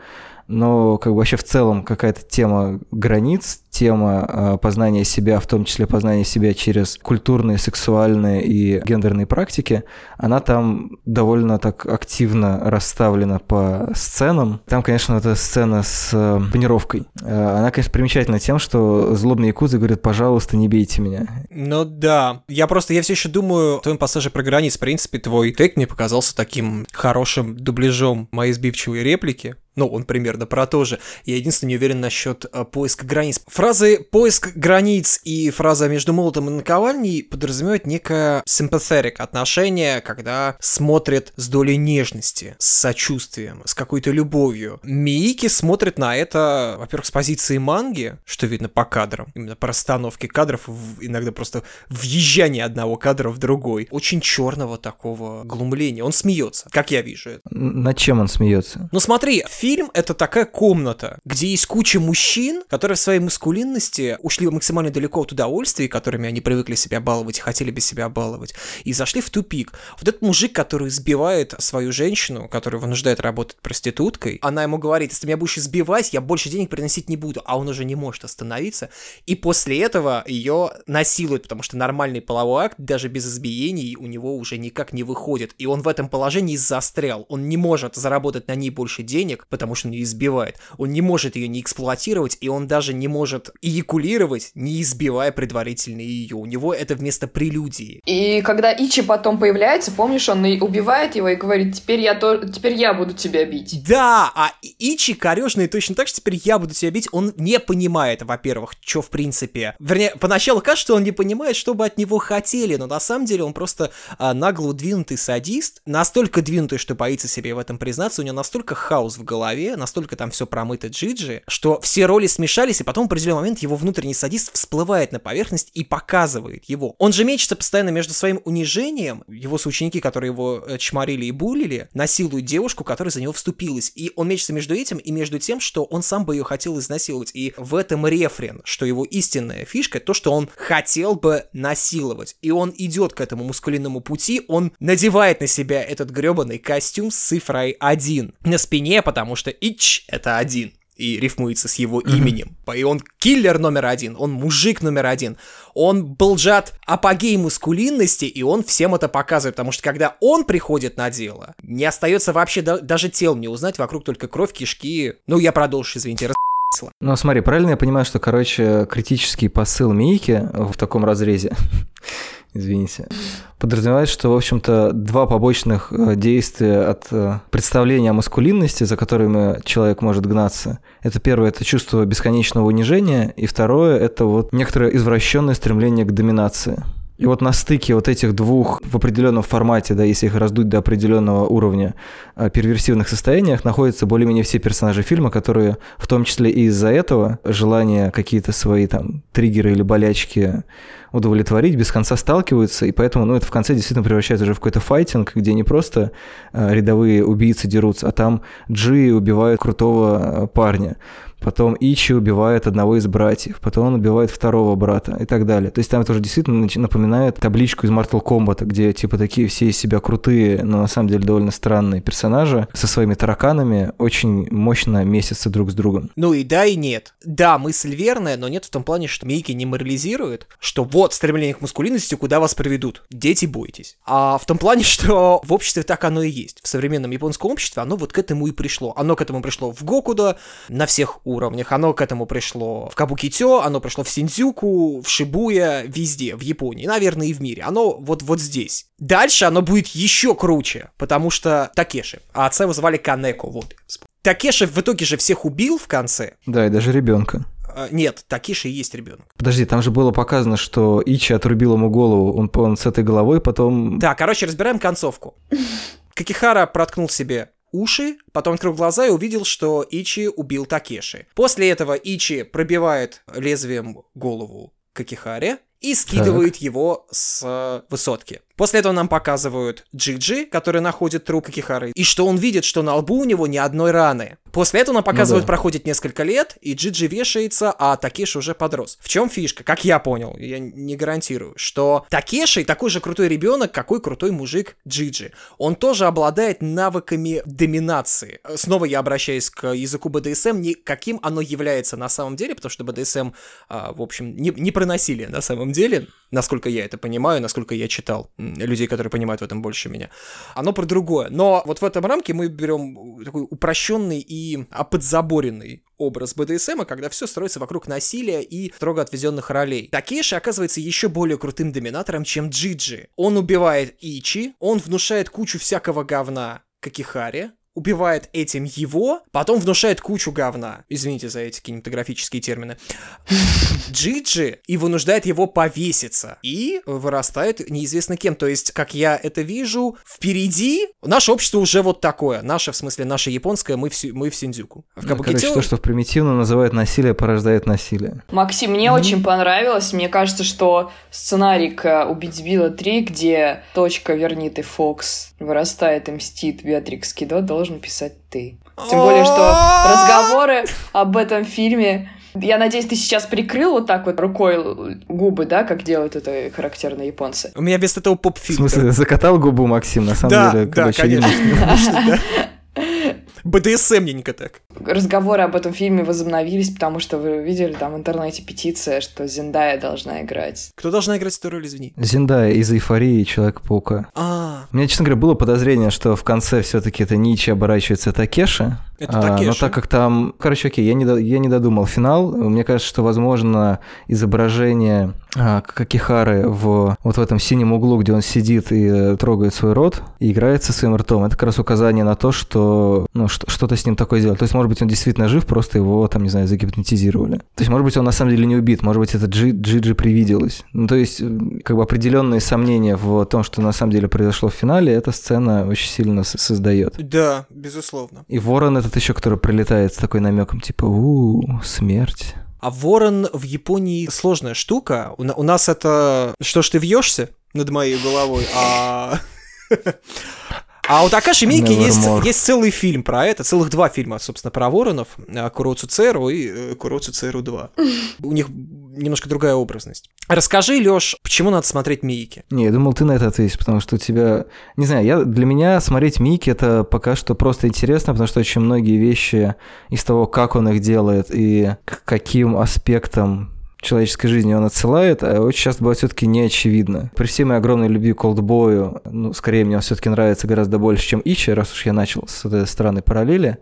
но как бы вообще в целом какая-то тема границ, тема э, познания себя, в том числе познания себя через культурные, сексуальные и гендерные практики, она там довольно так активно расставлена по сценам. Там, конечно, эта сцена с э, панировкой. Э, она, конечно, примечательна тем, что злобные якузы говорят, пожалуйста, не бейте меня. Ну да. Я просто, я все еще думаю, в твоем пассаже про границ, в принципе, твой тейк мне показался таким хорошим дубляжом моей сбивчивой реплики. Ну, он примерно про то же. Я единственное не уверен насчет э, поиска границ. Фразы «поиск границ» и фраза «между молотом и наковальней» подразумевают некое sympathetic отношение, когда смотрит с долей нежности, с сочувствием, с какой-то любовью. Миики смотрит на это, во-первых, с позиции манги, что видно по кадрам, именно по расстановке кадров, иногда просто въезжание одного кадра в другой. Очень черного такого глумления. Он смеется, как я вижу это. Над чем он смеется? Ну смотри, в фильм — это такая комната, где есть куча мужчин, которые в своей маскулинности ушли максимально далеко от удовольствий, которыми они привыкли себя баловать и хотели бы себя баловать, и зашли в тупик. Вот этот мужик, который избивает свою женщину, которую вынуждает работать проституткой, она ему говорит, если ты меня будешь избивать, я больше денег приносить не буду, а он уже не может остановиться, и после этого ее насилуют, потому что нормальный половой акт, даже без избиений, у него уже никак не выходит, и он в этом положении застрял, он не может заработать на ней больше денег, потому что он ее избивает, он не может ее не эксплуатировать, и он даже не может эякулировать, не избивая предварительно ее, у него это вместо прелюдии. И когда Ичи потом появляется, помнишь, он убивает его и говорит, теперь я, то... теперь я буду тебя бить. Да, а Ичи корежный точно так, что теперь я буду тебя бить, он не понимает, во-первых, что в принципе. Вернее, поначалу кажется, что он не понимает, что бы от него хотели, но на самом деле он просто а, нагло двинутый садист, настолько двинутый, что боится себе в этом признаться, у него настолько хаос в голове, настолько там все промыто Джиджи, что все роли смешались, и потом в определенный момент его внутренний садист всплывает на поверхность и показывает его. Он же мечется постоянно между своим унижением, его соученики, которые его э, чморили и булили, насилуют девушку, которая за него вступилась, и он мечется между этим и между тем, что он сам бы ее хотел изнасиловать, и в этом рефрен, что его истинная фишка, то, что он хотел бы насиловать, и он идет к этому мускулинному пути, он надевает на себя этот гребаный костюм с цифрой 1 на спине, потому что ич — это один и рифмуется с его mm-hmm. именем. И он киллер номер один, он мужик номер один, он болжат апогей мускулинности, и он всем это показывает, потому что когда он приходит на дело, не остается вообще да- даже тел не узнать, вокруг только кровь, кишки. Ну, я продолжу, извините, ну, смотри, правильно я понимаю, что, короче, критический посыл Мейки в таком разрезе извините, подразумевает, что, в общем-то, два побочных э, действия от э, представления о маскулинности, за которыми человек может гнаться, это первое, это чувство бесконечного унижения, и второе, это вот некоторое извращенное стремление к доминации. И вот на стыке вот этих двух в определенном формате, да, если их раздуть до определенного уровня э, перверсивных состояниях, находятся более-менее все персонажи фильма, которые в том числе и из-за этого желания какие-то свои там триггеры или болячки удовлетворить, без конца сталкиваются, и поэтому, ну, это в конце действительно превращается уже в какой-то файтинг, где не просто э, рядовые убийцы дерутся, а там Джи убивают крутого э, парня потом Ичи убивает одного из братьев, потом он убивает второго брата и так далее. То есть там это уже действительно напоминает табличку из Mortal Kombat, где типа такие все из себя крутые, но на самом деле довольно странные персонажи со своими тараканами очень мощно месятся друг с другом. Ну и да, и нет. Да, мысль верная, но нет в том плане, что Мейки не морализирует, что вот стремление к мускулинности, куда вас приведут. Дети, бойтесь. А в том плане, что в обществе так оно и есть. В современном японском обществе оно вот к этому и пришло. Оно к этому пришло в Гокуда, на всех уровнях. Оно к этому пришло в Кабукитё, оно пришло в Синдзюку, в Шибуя, везде, в Японии, наверное, и в мире. Оно вот, вот здесь. Дальше оно будет еще круче, потому что Такеши, а отца его звали Канеко, вот. Такеши в итоге же всех убил в конце. Да, и даже ребенка. А, нет, Такиши и есть ребенок. Подожди, там же было показано, что Ичи отрубил ему голову, он, он с этой головой потом... Да, короче, разбираем концовку. Какихара проткнул себе уши, потом открыл глаза и увидел, что Ичи убил Такеши. После этого Ичи пробивает лезвием голову Какихаре и скидывает так. его с высотки. После этого нам показывают Джиджи, который находит труп Кихары, и что он видит, что на лбу у него ни одной раны. После этого нам показывают, ну да. проходит несколько лет, и Джиджи вешается, а Такеши уже подрос. В чем фишка? Как я понял, я не гарантирую, что Такеши такой же крутой ребенок, какой крутой мужик Джиджи. Он тоже обладает навыками доминации. Снова я обращаюсь к языку БДСМ, не каким оно является на самом деле, потому что БДСМ, а, в общем, не, не про насилие на самом деле, насколько я это понимаю, насколько я читал людей, которые понимают в этом больше меня. Оно про другое. Но вот в этом рамке мы берем такой упрощенный и подзаборенный образ БДСМа, когда все строится вокруг насилия и строго отведенных ролей. Такеши оказывается еще более крутым доминатором, чем Джиджи. Он убивает Ичи, он внушает кучу всякого говна Какихаре, убивает этим его, потом внушает кучу говна. Извините за эти кинематографические термины. Джиджи и вынуждает его повеситься. И вырастает неизвестно кем. То есть, как я это вижу, впереди наше общество уже вот такое. Наше, в смысле, наше японское, мы в, мы в Синдзюку. В ну, короче, то, что в примитивно называют насилие, порождает насилие. Максим, мне mm-hmm. очень понравилось. Мне кажется, что сценарий к «Убить Билла 3», где точка «Верни ты, Фокс» вырастает и мстит Беатрикс Кидо, должен писать ты. Тем более, что разговоры об этом фильме я надеюсь, ты сейчас прикрыл вот так вот рукой губы, да, как делают это характерные японцы. У меня вместо того поп-фильтр. В смысле, закатал губу Максим, на самом да, деле? Да, конечно. БДСМненько так. Разговоры об этом фильме возобновились, потому что вы видели там в интернете петиция, что Зендая должна играть. Кто должна играть эту роль, извини? Зендая из «Эйфории» и «Человека-паука». А, У меня, честно говоря, было подозрение, что в конце все таки это Ничи оборачивается Такеши. Это А, но Такеши. так как там... Короче, окей, я не, до- я не додумал финал. Мне кажется, что, возможно, изображение Какихары в вот в этом синем углу, где он сидит и э, трогает свой рот, и играет со своим ртом, это как раз указание на то, что ну, что- что-то с ним такое сделать. То есть, может быть, он действительно жив, просто его, там, не знаю, загипнотизировали. То есть, может быть, он на самом деле не убит, может быть, это Джи- Джиджи привиделось. Ну, то есть, как бы определенные сомнения в том, что на самом деле произошло в финале, эта сцена очень сильно создает. да, безусловно. И ворон этот еще, который прилетает с такой намеком, типа, у смерть. А ворон в Японии сложная штука. У, у нас это... Что ж ты вьешься над моей головой? А... А у Такаши Мики есть, есть целый фильм про это, целых два фильма, собственно, про воронов, э, Куроцу Церу и э, Куроцу Церу 2. У них немножко другая образность. Расскажи, Лёш, почему надо смотреть Мийки? Не, я думал, ты на это ответишь, потому что у тебя... Не знаю, я... для меня смотреть Мики это пока что просто интересно, потому что очень многие вещи из того, как он их делает и к каким аспектам человеческой жизни он отсылает, а очень часто бывает все-таки не очевидно. При всей моей огромной любви к Колдбою, ну, скорее мне он все-таки нравится гораздо больше, чем Ичи, раз уж я начал с этой странной параллели,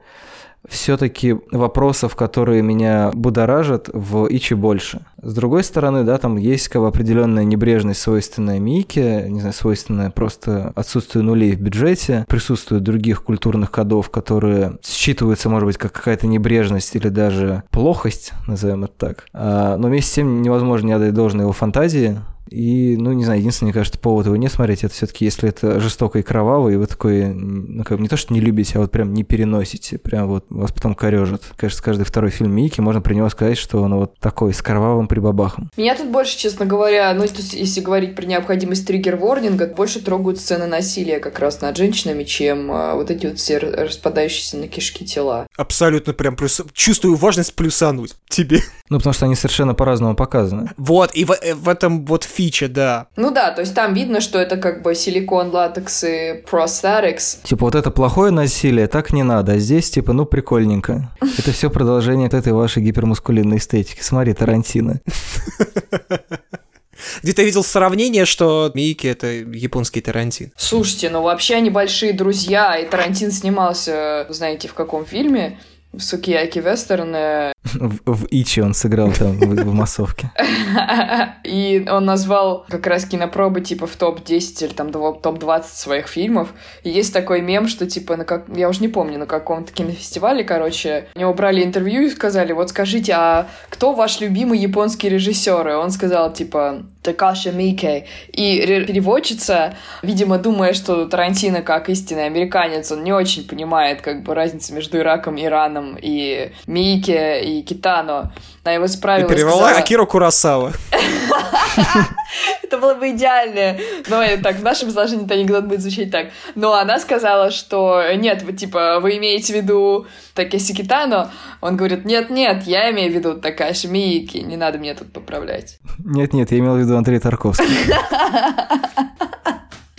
все-таки вопросов, которые меня будоражат, в Ичи больше. С другой стороны, да, там есть как бы определенная небрежность, свойственная Мике, не знаю, свойственная просто отсутствию нулей в бюджете, присутствуют других культурных кодов, которые считываются, может быть, как какая-то небрежность или даже плохость, назовем это так. А, но вместе с тем невозможно не отдать должное его фантазии, и, ну, не знаю, единственный, мне кажется, повод его не смотреть, это все-таки, если это жестоко и кроваво, и вы такой, ну, как бы не то, что не любите, а вот прям не переносите, прям вот вас потом корежит. Кажется, каждый второй фильм Мики, можно про него сказать, что он вот такой, с кровавым прибабахом. Меня тут больше, честно говоря, ну, то есть, если говорить про необходимость триггер-ворнинга, больше трогают сцены насилия как раз над женщинами, чем а, вот эти вот все распадающиеся на кишки тела. Абсолютно прям плюс... Чувствую важность плюсануть тебе. Ну, потому что они совершенно по-разному показаны. Вот, и в, э, в этом вот фича, да. Ну да, то есть там видно, что это как бы силикон, латекс и prosthetics. Типа, вот это плохое насилие, так не надо, а здесь, типа, ну, прикольненько. Это все продолжение вот этой вашей гипермускулинной эстетики. Смотри, Тарантино. Где-то видел сравнение, что Мийки — это японский Тарантин. Слушайте, ну вообще они большие друзья, и Тарантин снимался, знаете, в каком фильме? В Сукияки Вестерн. В, в Ичи он сыграл там в, в массовке. И он назвал как раз кинопробы типа в топ-10 или там дво- топ-20 своих фильмов. И есть такой мем, что типа, на как... я уже не помню, на каком-то кинофестивале, короче, у него брали интервью и сказали, вот скажите, а кто ваш любимый японский режиссер? И он сказал, типа, Такаши Микей. И ре- переводчица, видимо, думая, что Тарантино, как истинный американец, он не очень понимает как бы разницу между Ираком, Ираном и Мике и Китано. Она его исправила. и перевела сказала- Акиру Курасава. это было бы идеально. Но э, так, в нашем изложении это анекдот будет звучать так. Но она сказала, что нет, вы типа, вы имеете в виду Такеси Китано? Он говорит, нет-нет, я имею в виду Такаши Миики, не надо мне тут поправлять. Нет-нет, я имел в виду Андрей Тарковский.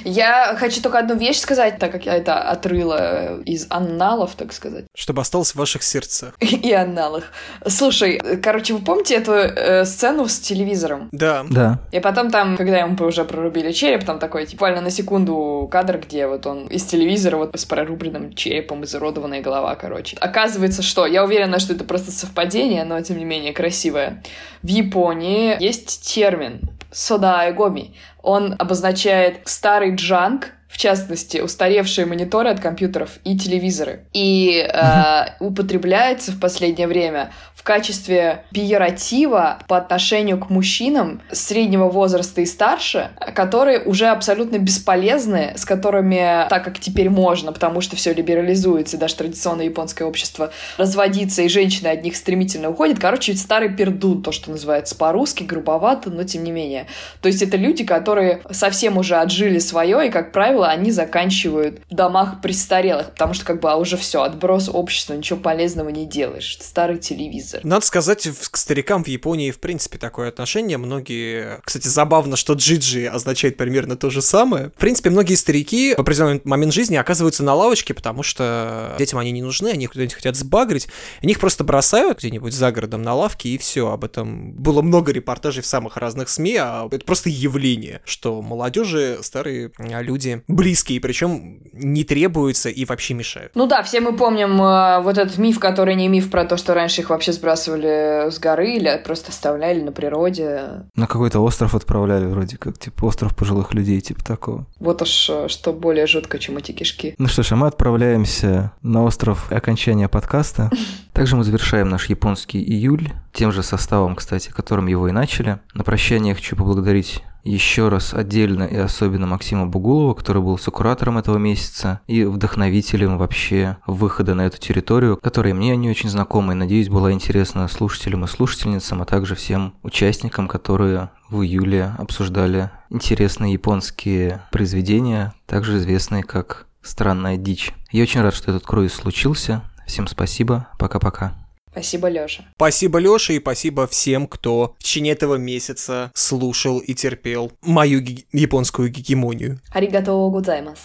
Я хочу только одну вещь сказать, так как я это отрыла из анналов, так сказать. Чтобы осталось в ваших сердцах. И анналах. Слушай, короче, вы помните эту э, сцену с телевизором? Да. Да. И потом там, когда ему уже прорубили череп, там такой, типа, буквально на секунду кадр, где вот он из телевизора вот с прорубленным черепом, изуродованная голова, короче. Оказывается, что, я уверена, что это просто совпадение, но тем не менее красивое. В Японии есть термин содаэгоми. Он обозначает старый джанк, в частности, устаревшие мониторы от компьютеров и телевизоры. И э, употребляется в последнее время в качестве пиератива по отношению к мужчинам среднего возраста и старше, которые уже абсолютно бесполезны, с которыми, так как теперь можно, потому что все либерализуется, даже традиционное японское общество разводится, и женщины от них стремительно уходят. Короче, старый пердун, то, что называется по-русски, грубовато, но тем не менее. То есть это люди, которые совсем уже отжили свое, и, как правило, правило, они заканчивают в домах престарелых, потому что как бы, а уже все, отброс общества, ничего полезного не делаешь. Старый телевизор. Надо сказать, к старикам в Японии в принципе такое отношение. Многие... Кстати, забавно, что джиджи означает примерно то же самое. В принципе, многие старики в определенный момент жизни оказываются на лавочке, потому что детям они не нужны, они куда-нибудь хотят сбагрить. Они их просто бросают где-нибудь за городом на лавке, и все. Об этом было много репортажей в самых разных СМИ, а это просто явление, что молодежи старые люди близкие, причем не требуются и вообще мешают. Ну да, все мы помним э, вот этот миф, который не миф про то, что раньше их вообще сбрасывали с горы или просто оставляли на природе. На какой-то остров отправляли вроде как, типа остров пожилых людей, типа такого. Вот уж э, что более жутко, чем эти кишки. Ну что ж, а мы отправляемся на остров окончания подкаста. Также мы завершаем наш японский июль тем же составом, кстати, которым его и начали. На прощание я хочу поблагодарить еще раз отдельно и особенно Максима Бугулова, который был сокуратором этого месяца и вдохновителем вообще выхода на эту территорию, которая мне не очень знакома и, надеюсь, была интересна слушателям и слушательницам, а также всем участникам, которые в июле обсуждали интересные японские произведения, также известные как «Странная дичь». Я очень рад, что этот круиз случился. Всем спасибо. Пока-пока. Спасибо, Лёша. Спасибо, Лёша, и спасибо всем, кто в течение этого месяца слушал и терпел мою ги- японскую гегемонию. Аригато гудзаймас.